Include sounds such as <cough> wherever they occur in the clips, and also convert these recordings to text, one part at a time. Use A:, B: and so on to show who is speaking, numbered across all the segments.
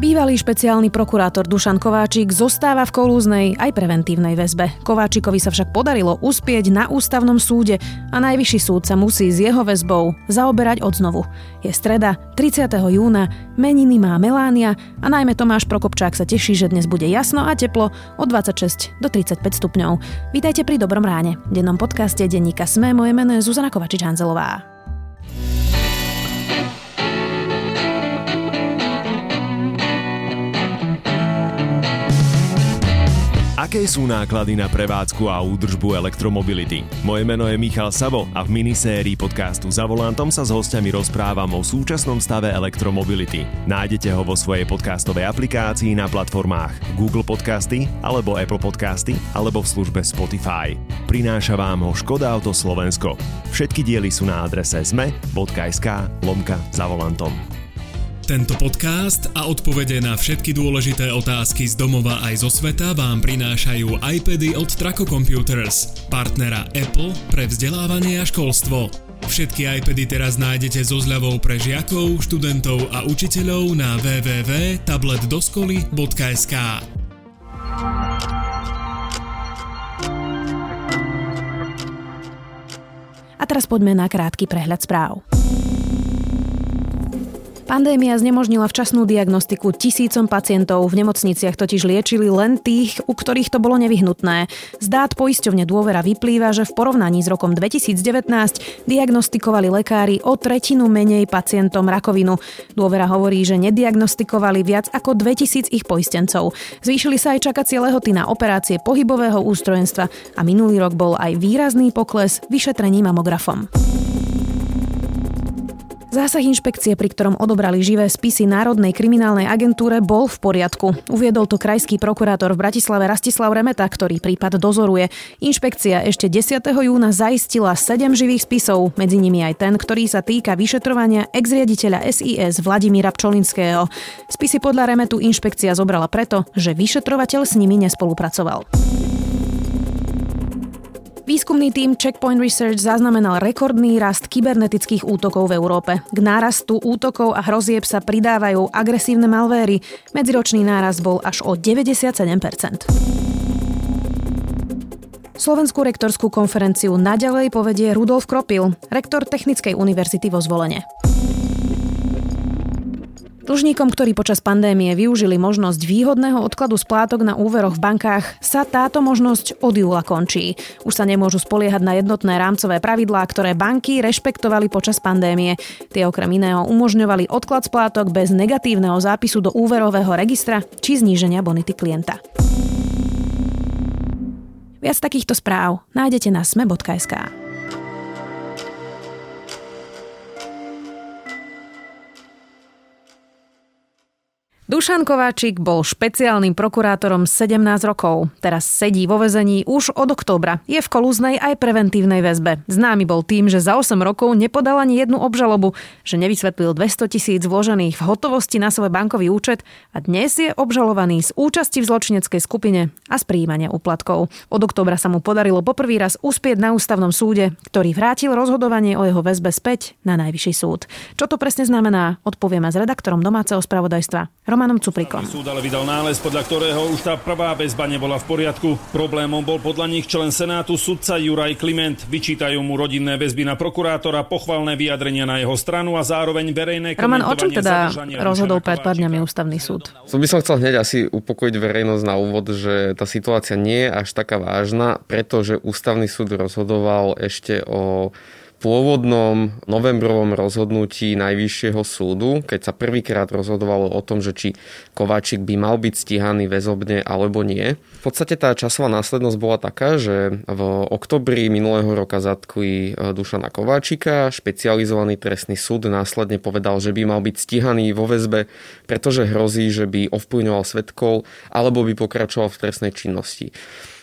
A: Bývalý špeciálny prokurátor Dušan Kováčik zostáva v kolúznej aj preventívnej väzbe. Kováčikovi sa však podarilo uspieť na ústavnom súde a najvyšší súd sa musí s jeho väzbou zaoberať odznovu. Je streda, 30. júna, meniny má Melánia a najmä Tomáš Prokopčák sa teší, že dnes bude jasno a teplo od 26 do 35 stupňov. Vítajte pri Dobrom ráne. Dennom podcaste denníka Sme moje meno je Zuzana Kovačič-Hanzelová.
B: Aké sú náklady na prevádzku a údržbu elektromobility? Moje meno je Michal Savo a v minisérii podcastu Za volantom sa s hostiami rozprávam o súčasnom stave elektromobility. Nájdete ho vo svojej podcastovej aplikácii na platformách Google Podcasty alebo Apple Podcasty alebo v službe Spotify. Prináša vám ho Škoda Auto Slovensko. Všetky diely sú na adrese zme.sk lomka za volantom.
C: Tento podcast a odpovede na všetky dôležité otázky z domova aj zo sveta vám prinášajú iPady od Traco Computers, partnera Apple pre vzdelávanie a školstvo. Všetky iPady teraz nájdete so zľavou pre žiakov, študentov a učiteľov na www.tabletdoskoly.sk.
A: A teraz poďme na krátky prehľad správ. Pandémia znemožnila včasnú diagnostiku tisícom pacientov. V nemocniciach totiž liečili len tých, u ktorých to bolo nevyhnutné. Z dát poisťovne dôvera vyplýva, že v porovnaní s rokom 2019 diagnostikovali lekári o tretinu menej pacientom rakovinu. Dôvera hovorí, že nediagnostikovali viac ako 2000 ich poistencov. Zvýšili sa aj čakacie lehoty na operácie pohybového ústrojenstva a minulý rok bol aj výrazný pokles vyšetrení mamografom. Zásah inšpekcie, pri ktorom odobrali živé spisy Národnej kriminálnej agentúre, bol v poriadku. Uviedol to krajský prokurátor v Bratislave Rastislav Remeta, ktorý prípad dozoruje. Inšpekcia ešte 10. júna zaistila 7 živých spisov, medzi nimi aj ten, ktorý sa týka vyšetrovania ex-riaditeľa SIS Vladimíra Pčolinského. Spisy podľa Remetu inšpekcia zobrala preto, že vyšetrovateľ s nimi nespolupracoval. Výskumný tím Checkpoint Research zaznamenal rekordný rast kybernetických útokov v Európe. K nárastu útokov a hrozieb sa pridávajú agresívne malvéry. Medziročný nárast bol až o 97%. Slovenskú rektorskú konferenciu naďalej povedie Rudolf Kropil, rektor Technickej univerzity vo Zvolene. Dlžníkom, ktorí počas pandémie využili možnosť výhodného odkladu splátok na úveroch v bankách, sa táto možnosť od júla končí. Už sa nemôžu spoliehať na jednotné rámcové pravidlá, ktoré banky rešpektovali počas pandémie. Tie okrem iného umožňovali odklad splátok bez negatívneho zápisu do úverového registra či zníženia bonity klienta. Viac takýchto správ nájdete na sme.sk. Dušan Kováčik bol špeciálnym prokurátorom 17 rokov. Teraz sedí vo vezení už od októbra. Je v kolúznej aj preventívnej väzbe. Známy bol tým, že za 8 rokov nepodal ani jednu obžalobu, že nevysvetlil 200 tisíc vložených v hotovosti na svoj bankový účet a dnes je obžalovaný z účasti v zločineckej skupine a z príjmania úplatkov. Od októbra sa mu podarilo poprvý raz uspieť na ústavnom súde, ktorý vrátil rozhodovanie o jeho väzbe späť na najvyšší súd. Čo to presne znamená, odpovieme s redaktorom domáceho spravodajstva Romanom Cuprikom.
D: Súd ale vydal nález, podľa ktorého už tá prvá väzba nebola v poriadku. Problémom bol podľa nich člen Senátu sudca Juraj Kliment. Vyčítajú mu rodinné väzby na prokurátora, pochvalné vyjadrenia na jeho stranu a zároveň verejné
A: Roman, o čom teda rozhodol pred pár dňami ústavný súd?
E: By som chcel hneď asi upokojiť verejnosť na úvod, že tá situácia nie je až taká vážna, pretože ústavný súd rozhodoval ešte o pôvodnom novembrovom rozhodnutí Najvyššieho súdu, keď sa prvýkrát rozhodovalo o tom, že či Kováčik by mal byť stíhaný väzobne alebo nie. V podstate tá časová následnosť bola taká, že v oktobri minulého roka zatkli e, Dušana Kováčika, špecializovaný trestný súd následne povedal, že by mal byť stíhaný vo väzbe, pretože hrozí, že by ovplyvňoval svetkov alebo by pokračoval v trestnej činnosti.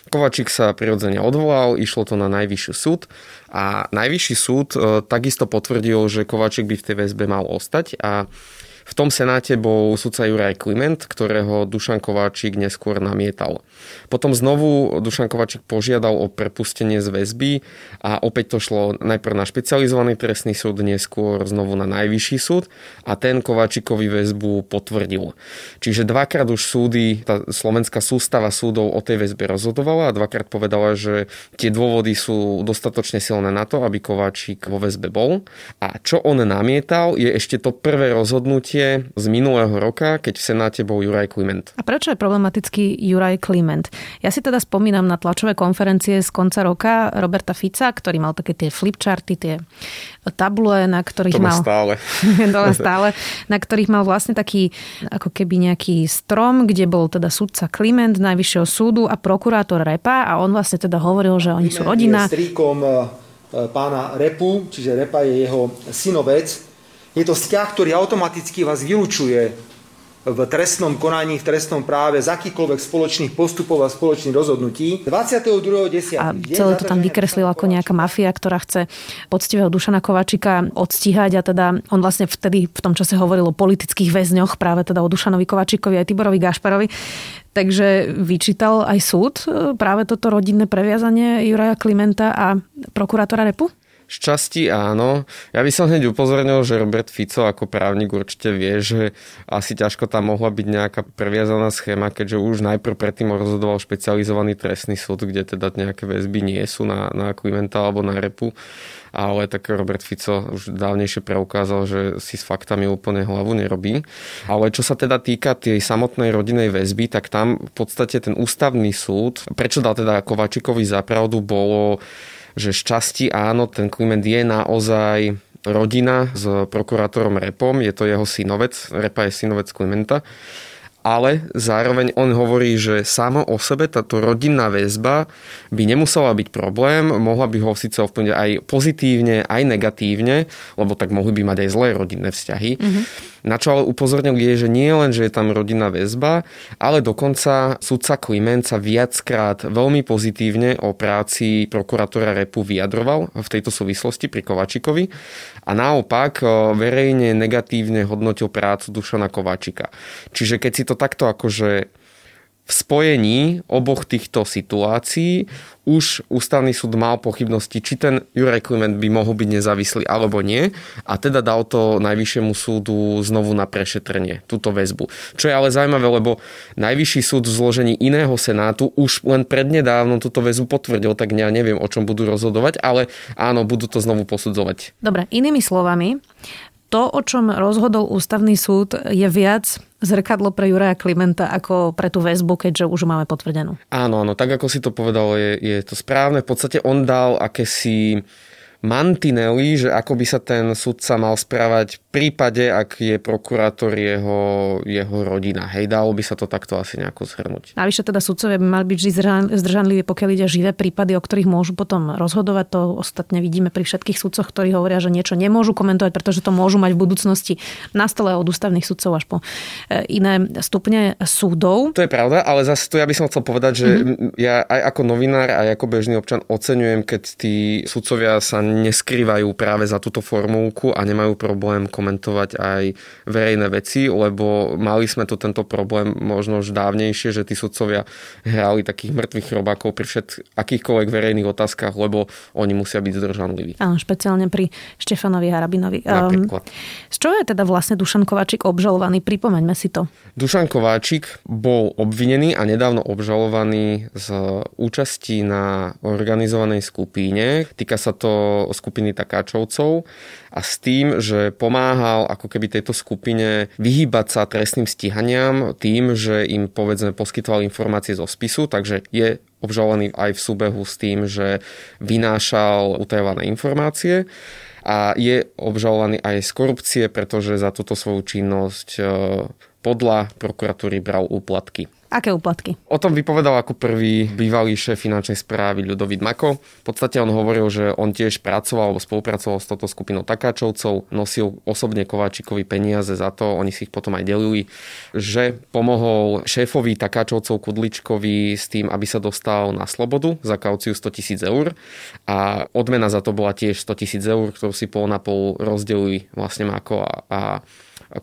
E: Kovačík sa prirodzene odvolal, išlo to na najvyšší súd a najvyšší súd e, takisto potvrdil, že Kovačík by v tej väzbe mal ostať a V tom senáte bol sudca Juraj Kliment, ktorého Dušan Kováčik neskôr namietal. Potom znovu Dušan Kováčik požiadal o prepustenie z väzby a opäť to šlo najprv na špecializovaný trestný súd, neskôr znovu na najvyšší súd a ten Kováčikovi väzbu potvrdil. Čiže dvakrát už súdy, tá slovenská sústava súdov o tej väzbe rozhodovala a dvakrát povedala, že tie dôvody sú dostatočne silné na to, aby Kováčik vo väzbe bol. A čo on namietal, je ešte to prvé rozhodnutie z minulého roka, keď v Senáte bol Juraj Kliment.
A: A prečo je problematický Juraj Kliment? Ja si teda spomínam na tlačové konferencie z konca roka Roberta Fica, ktorý mal také tie flipcharty, tie tabule, na ktorých
E: to
A: mal...
E: stále. <laughs>
A: stále. Na ktorých mal vlastne taký ako keby nejaký strom, kde bol teda sudca Kliment Najvyššieho súdu a prokurátor Repa a on vlastne teda hovoril, že oni sú rodina.
F: Je strýkom e, pána Repu, čiže Repa je jeho synovec. Je to vzťah, ktorý automaticky vás vylučuje v trestnom konaní, v trestnom práve z akýchkoľvek spoločných postupov a spoločných rozhodnutí. 22.10.
A: A celé to tam vykreslil ako nejaká mafia, ktorá chce poctivého Dušana Kovačika odstíhať a teda on vlastne vtedy v tom čase hovoril o politických väzňoch, práve teda o Dušanovi Kovačikovi aj Tiborovi Gašparovi. Takže vyčítal aj súd e, práve toto rodinné previazanie Juraja Klimenta a prokurátora Repu?
E: Šťastí áno. Ja by som hneď upozornil, že Robert Fico ako právnik určite vie, že asi ťažko tam mohla byť nejaká previazaná schéma, keďže už najprv predtým rozhodoval špecializovaný trestný súd, kde teda nejaké väzby nie sú na, na Klimenta alebo na Repu ale tak Robert Fico už dávnejšie preukázal, že si s faktami úplne hlavu nerobí. Ale čo sa teda týka tej samotnej rodinej väzby, tak tam v podstate ten ústavný súd, prečo dal teda Kovačikovi zapravdu, bolo že šťastí áno, ten Kliment je naozaj rodina s prokurátorom Repom, je to jeho synovec, Repa je synovec Klimenta ale zároveň on hovorí, že samo o sebe táto rodinná väzba by nemusela byť problém, mohla by ho síce ovplyvniť aj pozitívne, aj negatívne, lebo tak mohli by mať aj zlé rodinné vzťahy. Mm-hmm. Na čo ale upozornil je, že nie len, že je tam rodinná väzba, ale dokonca sudca Kliment sa viackrát veľmi pozitívne o práci prokurátora Repu vyjadroval v tejto súvislosti pri Kovačikovi a naopak verejne negatívne hodnotil prácu Dušana Kovačika. Čiže keď si to takto akože v spojení oboch týchto situácií už ústavný súd mal pochybnosti, či ten Juraj Kliment by mohol byť nezávislý alebo nie a teda dal to najvyššiemu súdu znovu na prešetrenie, túto väzbu. Čo je ale zaujímavé, lebo najvyšší súd v zložení iného senátu už len prednedávno túto väzbu potvrdil, tak ja neviem, o čom budú rozhodovať, ale áno, budú to znovu posudzovať.
A: Dobre, inými slovami, to, o čom rozhodol ústavný súd, je viac zrkadlo pre Juraja Klimenta ako pre tú väzbu, keďže už máme potvrdenú.
E: Áno, áno, tak ako si to povedal, je, je to správne. V podstate on dal akési mantinely, že ako by sa ten sudca mal správať prípade, ak je prokurátor jeho, jeho rodina. Hej, dalo by sa to takto asi nejako zhrnúť.
A: Navyše teda sudcovia by mali byť zdržanliví, pokiaľ ide živé prípady, o ktorých môžu potom rozhodovať. To ostatne vidíme pri všetkých sudcoch, ktorí hovoria, že niečo nemôžu komentovať, pretože to môžu mať v budúcnosti na stole od ústavných sudcov až po e, iné stupne súdov.
E: To je pravda, ale zase tu ja by som chcel povedať, že mm-hmm. ja aj ako novinár, aj ako bežný občan oceňujem, keď tí sudcovia sa neskrývajú práve za túto formulku a nemajú problém komentovať aj verejné veci, lebo mali sme tu tento problém možno už dávnejšie, že tí sudcovia hrali takých mŕtvych robákov pri všet akýchkoľvek verejných otázkach, lebo oni musia byť zdržanliví.
A: Áno, špeciálne pri Štefanovi Harabinovi.
E: Napríklad. Um,
A: z čoho je teda vlastne Dušan Kováčik obžalovaný? Pripomeňme si to.
E: Dušan Kováčik bol obvinený a nedávno obžalovaný z účasti na organizovanej skupíne. Týka sa to skupiny takáčovcov a s tým, že pomáhal ako keby tejto skupine vyhýbať sa trestným stíhaniam tým, že im povedzme poskytoval informácie zo spisu, takže je obžalovaný aj v súbehu s tým, že vynášal utajované informácie a je obžalovaný aj z korupcie, pretože za túto svoju činnosť e, podľa prokuratúry bral úplatky.
A: Aké úplatky?
E: O tom vypovedal ako prvý bývalý šéf finančnej správy Ľudovít Mako. V podstate on hovoril, že on tiež pracoval alebo spolupracoval s touto skupinou takáčovcov, nosil osobne Kováčikovi peniaze za to, oni si ich potom aj delili, že pomohol šéfovi takáčovcov Kudličkovi s tým, aby sa dostal na slobodu za kauciu 100 tisíc eur a odmena za to bola tiež 100 tisíc eur, ktorú si pol na pol rozdelili vlastne Mako a, a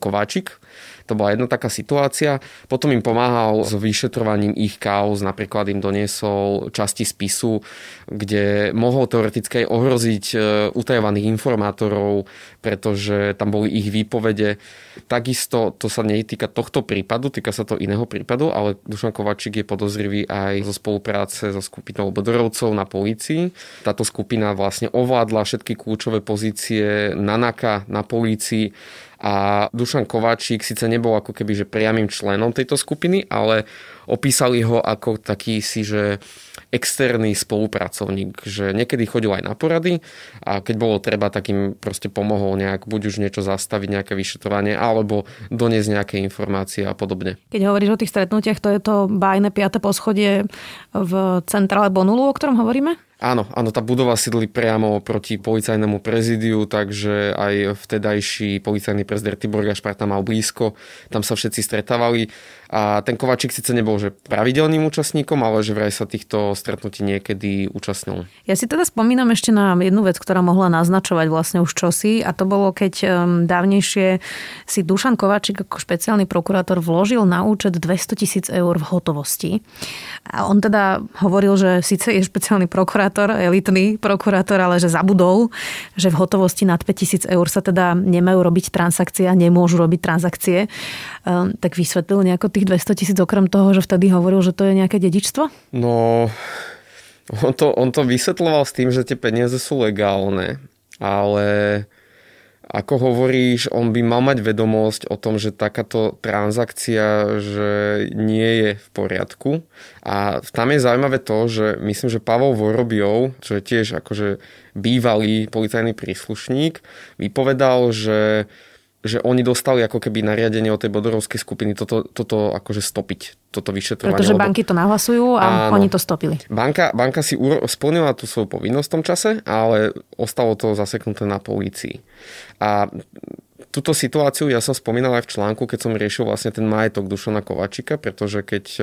E: Kováčik. To bola jedna taká situácia. Potom im pomáhal s vyšetrovaním ich kauz, napríklad im doniesol časti spisu, kde mohol teoreticky ohroziť e, utajovaných informátorov, pretože tam boli ich výpovede. Takisto to sa netýka tohto prípadu, týka sa to iného prípadu, ale Dušan Kovačík je podozrivý aj zo spolupráce so skupinou Bodorovcov na polícii. Táto skupina vlastne ovládla všetky kľúčové pozície Nanaka na polícii a Dušan Kováčik síce nebol ako keby že priamým členom tejto skupiny, ale opísali ho ako taký si, že externý spolupracovník, že niekedy chodil aj na porady a keď bolo treba, tak im proste pomohol nejak, buď už niečo zastaviť, nejaké vyšetrovanie, alebo doniesť nejaké informácie a podobne.
A: Keď hovoríš o tých stretnutiach, to je to bájne piate poschodie v centrále Bonulu, o ktorom hovoríme?
E: Áno, áno, tá budova sídli priamo proti policajnému prezidiu, takže aj vtedajší policajný prezident Tibor Gašpar tam mal blízko, tam sa všetci stretávali a ten Kovačík síce nebol že pravidelným účastníkom, ale že vraj sa týchto stretnutí niekedy účastnil.
A: Ja si teda spomínam ešte na jednu vec, ktorá mohla naznačovať vlastne už čosi a to bolo, keď dávnejšie si Dušan Kovačík ako špeciálny prokurátor vložil na účet 200 tisíc eur v hotovosti. A on teda hovoril, že síce je špeciálny prokurátor, elitný prokurátor, ale že zabudol, že v hotovosti nad 5000 eur sa teda nemajú robiť transakcie a nemôžu robiť transakcie. Tak vysvetlil nejako tých tých 200 tisíc okrem toho, že vtedy hovoril, že to je nejaké dedičstvo?
E: No, on to, on to vysvetloval s tým, že tie peniaze sú legálne, ale ako hovoríš, on by mal mať vedomosť o tom, že takáto transakcia že nie je v poriadku. A tam je zaujímavé to, že myslím, že Pavol Vorobiov, čo je tiež akože bývalý policajný príslušník, vypovedal, že že oni dostali ako keby nariadenie od tej bodorovskej skupiny toto, toto akože stopiť, toto vyšetrovanie.
A: Pretože banky to nahlasujú a áno, oni to stopili.
E: Banka, banka si splnila tú svoju povinnosť v tom čase, ale ostalo to zaseknuté na polícii. A túto situáciu ja som spomínal aj v článku, keď som riešil vlastne ten majetok Dušana Kovačika, pretože keď e,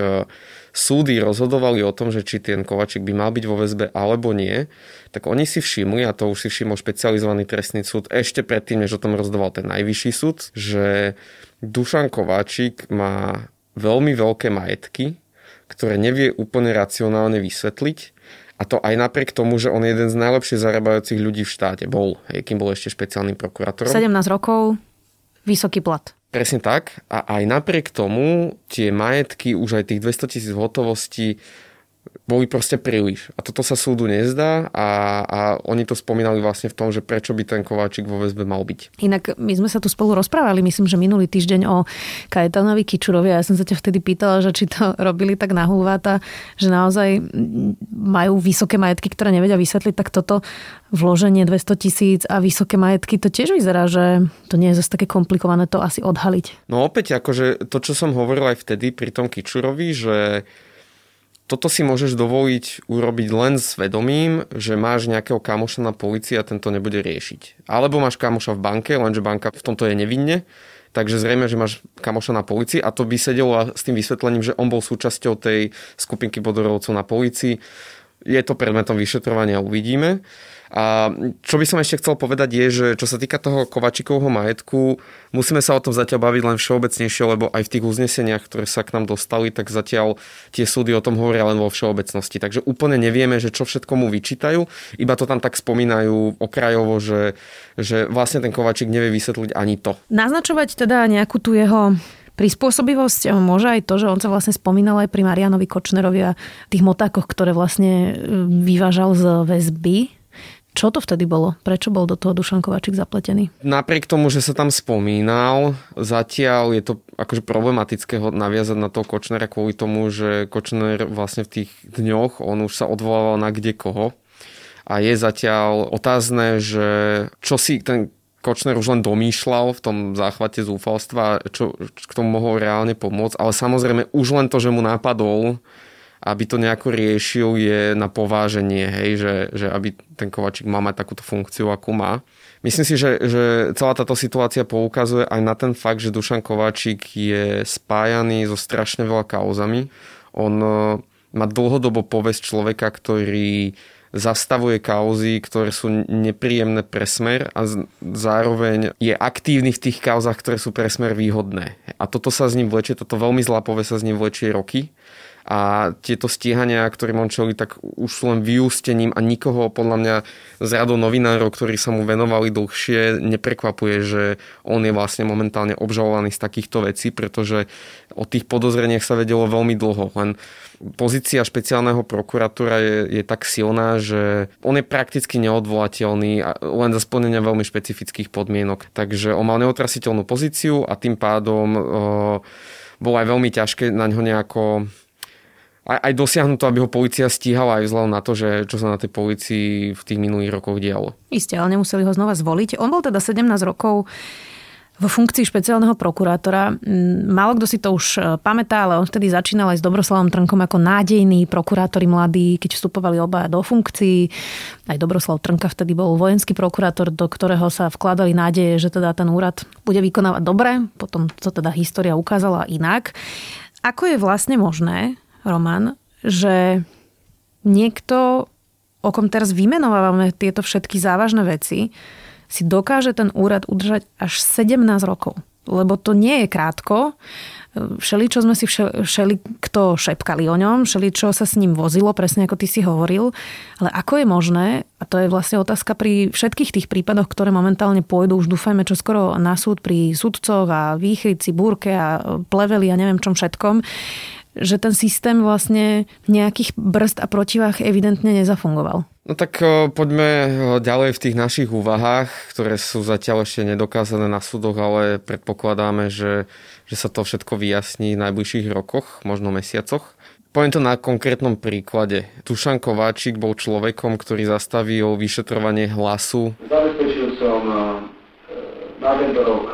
E: súdy rozhodovali o tom, že či ten Kovačik by mal byť vo väzbe alebo nie, tak oni si všimli, a to už si všimol špecializovaný trestný súd ešte predtým, než o tom rozhodoval ten najvyšší súd, že Dušan Kováčik má veľmi veľké majetky, ktoré nevie úplne racionálne vysvetliť. A to aj napriek tomu, že on je jeden z najlepšie zarábajúcich ľudí v štáte. Bol, hej, kým bol ešte špeciálnym prokurátorom.
A: 17 rokov, vysoký plat.
E: Presne tak. A aj napriek tomu tie majetky, už aj tých 200 tisíc hotovosti, boli proste príliš. A toto sa súdu nezdá a, a oni to spomínali vlastne v tom, že prečo by ten Kováčik vo väzbe mal byť.
A: Inak my sme sa tu spolu rozprávali, myslím, že minulý týždeň o Kajetanovi Kičurovi a ja som sa ťa vtedy pýtala, že či to <laughs> robili tak na hulváta, že naozaj majú vysoké majetky, ktoré nevedia vysvetliť, tak toto vloženie 200 tisíc a vysoké majetky, to tiež vyzerá, že to nie je zase také komplikované to asi odhaliť.
E: No opäť, akože to, čo som hovoril aj vtedy pri tom Kičurovi, že toto si môžeš dovoliť urobiť len s vedomím, že máš nejakého kamoša na policii a tento nebude riešiť. Alebo máš kamoša v banke, lenže banka v tomto je nevinne, takže zrejme, že máš kamoša na policii a to by sedelo s tým vysvetlením, že on bol súčasťou tej skupinky bodorovcov na policii. Je to predmetom vyšetrovania, uvidíme. A čo by som ešte chcel povedať je, že čo sa týka toho Kovačikovho majetku, musíme sa o tom zatiaľ baviť len všeobecnejšie, lebo aj v tých uzneseniach, ktoré sa k nám dostali, tak zatiaľ tie súdy o tom hovoria len vo všeobecnosti. Takže úplne nevieme, že čo všetko mu vyčítajú, iba to tam tak spomínajú okrajovo, že, že vlastne ten Kovačik nevie vysvetliť ani to.
A: Naznačovať teda nejakú tu jeho prispôsobivosť môže aj to, že on sa vlastne spomínal aj pri Marianovi Kočnerovi a tých motákoch, ktoré vlastne vyvážal z väzby čo to vtedy bolo? Prečo bol do toho Dušan Kovačik zapletený?
E: Napriek tomu, že sa tam spomínal, zatiaľ je to akože problematické ho naviazať na toho Kočnera kvôli tomu, že Kočner vlastne v tých dňoch, on už sa odvolával na kde koho. A je zatiaľ otázne, že čo si ten Kočner už len domýšľal v tom záchvate zúfalstva, čo k tomu mohol reálne pomôcť, ale samozrejme už len to, že mu napadol, aby to nejako riešil, je na pováženie, hej, že, že aby ten Kovačík mal mať takúto funkciu, akú má. Myslím si, že, že celá táto situácia poukazuje aj na ten fakt, že Dušan Kovačík je spájaný so strašne veľa kauzami. On e, má dlhodobo povesť človeka, ktorý zastavuje kauzy, ktoré sú nepríjemné pre smer a zároveň je aktívny v tých kauzach, ktoré sú pre smer výhodné. A toto sa s ním vlečie, toto veľmi zlá povesť sa s ním vlečie roky a tieto stíhania, ktorým on čeli, tak už sú len vyústením a nikoho podľa mňa z radou novinárov, ktorí sa mu venovali dlhšie, neprekvapuje, že on je vlastne momentálne obžalovaný z takýchto vecí, pretože o tých podozreniach sa vedelo veľmi dlho. Len pozícia špeciálneho prokuratúra je, je tak silná, že on je prakticky neodvolateľný len za splnenia veľmi špecifických podmienok. Takže on mal neotrasiteľnú pozíciu a tým pádom o, bolo aj veľmi ťažké na ňo nejako aj, aj dosiahnuť to, aby ho policia stíhala aj vzhľadom na to, že čo sa na tej policii v tých minulých rokoch dialo.
A: Isté, ale nemuseli ho znova zvoliť. On bol teda 17 rokov vo funkcii špeciálneho prokurátora. Málo kto si to už e, pamätá, ale on vtedy začínal aj s Dobroslavom Trnkom ako nádejný prokurátori mladí, keď vstupovali oba do funkcií. Aj Dobroslav Trnka vtedy bol vojenský prokurátor, do ktorého sa vkladali nádeje, že teda ten úrad bude vykonávať dobre. Potom to teda história ukázala inak. Ako je vlastne možné, Roman, že niekto, o kom teraz vymenovávame tieto všetky závažné veci, si dokáže ten úrad udržať až 17 rokov. Lebo to nie je krátko. Všeli, čo sme si všeli, kto šepkali o ňom, všeli, čo sa s ním vozilo, presne ako ty si hovoril. Ale ako je možné, a to je vlastne otázka pri všetkých tých prípadoch, ktoré momentálne pôjdu, už dúfajme čo skoro na súd pri sudcoch a výchrici, búrke a pleveli a neviem čom všetkom, že ten systém vlastne nejakých brzd a protivách evidentne nezafungoval.
E: No tak poďme ďalej v tých našich úvahách, ktoré sú zatiaľ ešte nedokázané na súdoch, ale predpokladáme, že, že sa to všetko vyjasní v najbližších rokoch, možno mesiacoch. Poviem to na konkrétnom príklade. Tušan Kováčik bol človekom, ktorý zastavil vyšetrovanie hlasu.
G: Zabezpečil som na tento rok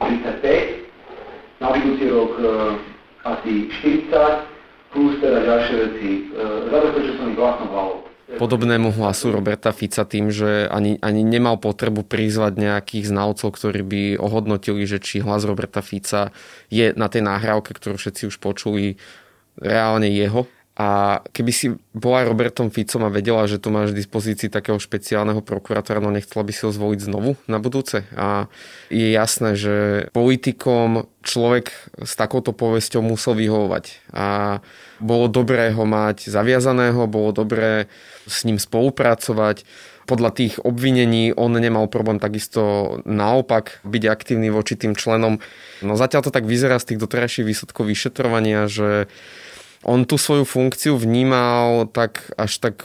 G: 35 na budúci rok e, asi 40, plus teda ďalšie veci. E, zabezpečil som ich vlastnou hlavou.
E: Podobnému hlasu Roberta Fica tým, že ani, ani nemal potrebu prizvať nejakých znalcov, ktorí by ohodnotili, že či hlas Roberta Fica je na tej náhrávke, ktorú všetci už počuli, reálne jeho. A keby si bola Robertom Ficom a vedela, že tu máš v dispozícii takého špeciálneho prokurátora, no nechcela by si ho zvoliť znovu na budúce. A je jasné, že politikom človek s takouto povesťou musel vyhovovať. A bolo dobré ho mať zaviazaného, bolo dobré s ním spolupracovať. Podľa tých obvinení on nemal problém takisto naopak byť aktívny voči tým členom. No zatiaľ to tak vyzerá z tých doterajších výsledkov vyšetrovania, že on tú svoju funkciu vnímal tak až tak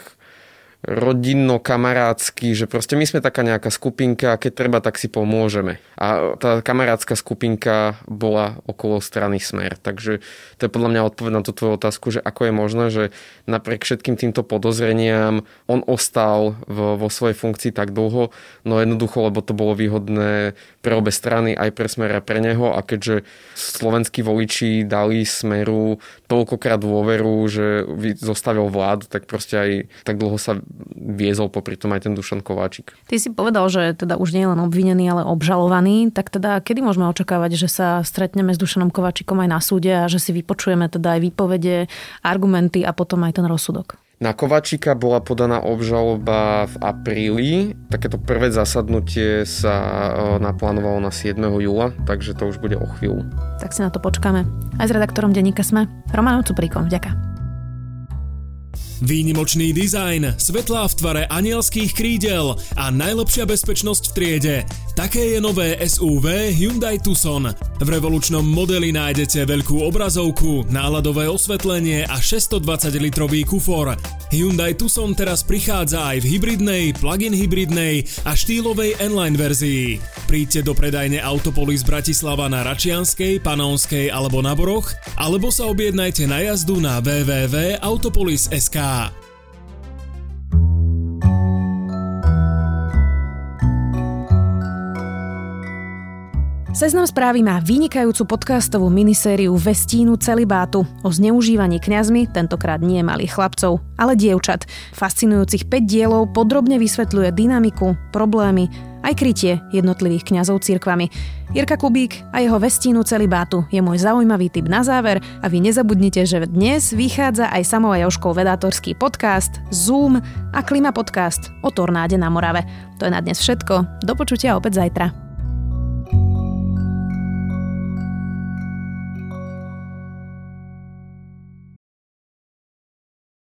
E: rodinno-kamarádsky, že proste my sme taká nejaká skupinka keď treba, tak si pomôžeme. A tá kamarátska skupinka bola okolo strany Smer. Takže to je podľa mňa odpoveď na tú tvoju otázku, že ako je možné, že napriek všetkým týmto podozreniam on ostal vo, vo svojej funkcii tak dlho, no jednoducho, lebo to bolo výhodné pre obe strany, aj pre Smer a pre neho a keďže slovenskí voliči dali Smeru toľkokrát dôveru, že zostavil vládu, tak proste aj tak dlho sa viezol popri tom aj ten Dušan Kováčik.
A: Ty si povedal, že teda už nie je len obvinený, ale obžalovaný, tak teda kedy môžeme očakávať, že sa stretneme s Dušanom Kováčikom aj na súde a že si vypočujeme teda aj výpovede, argumenty a potom aj ten rozsudok?
E: Na Kovačika bola podaná obžaloba v apríli. Takéto prvé zasadnutie sa e, naplánovalo na 7. júla, takže to už bude o chvíľu.
A: Tak si na to počkáme. Aj s redaktorom Denníka sme. Romanom Cupríkom, vďaka.
C: Výnimočný dizajn, svetlá v tvare anielských krídel a najlepšia bezpečnosť v triede. Také je nové SUV Hyundai Tucson. V revolučnom modeli nájdete veľkú obrazovku, náladové osvetlenie a 620-litrový kufor. Hyundai Tucson teraz prichádza aj v hybridnej, plug-in hybridnej a štýlovej N-Line verzii. Príďte do predajne Autopolis Bratislava na Račianskej, Panonskej alebo na Boroch, alebo sa objednajte na jazdu na www.autopolis.sk.
A: a Seznam správy má vynikajúcu podcastovú minisériu Vestínu celibátu o zneužívaní kňazmi, tentokrát nie malých chlapcov, ale dievčat. Fascinujúcich 5 dielov podrobne vysvetľuje dynamiku, problémy, aj krytie jednotlivých kňazov cirkvami. Jirka Kubík a jeho vestínu celibátu je môj zaujímavý tip na záver a vy nezabudnite, že dnes vychádza aj Samova Joškov vedátorský podcast Zoom a Klima podcast o tornáde na Morave. To je na dnes všetko. Do počutia opäť zajtra.